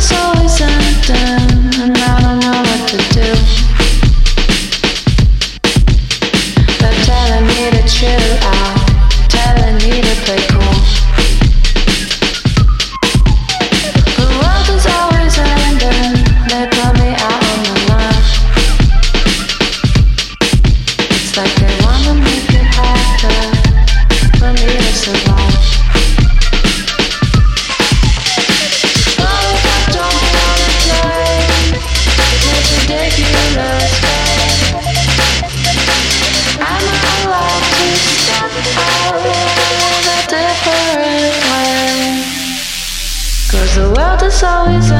So. always always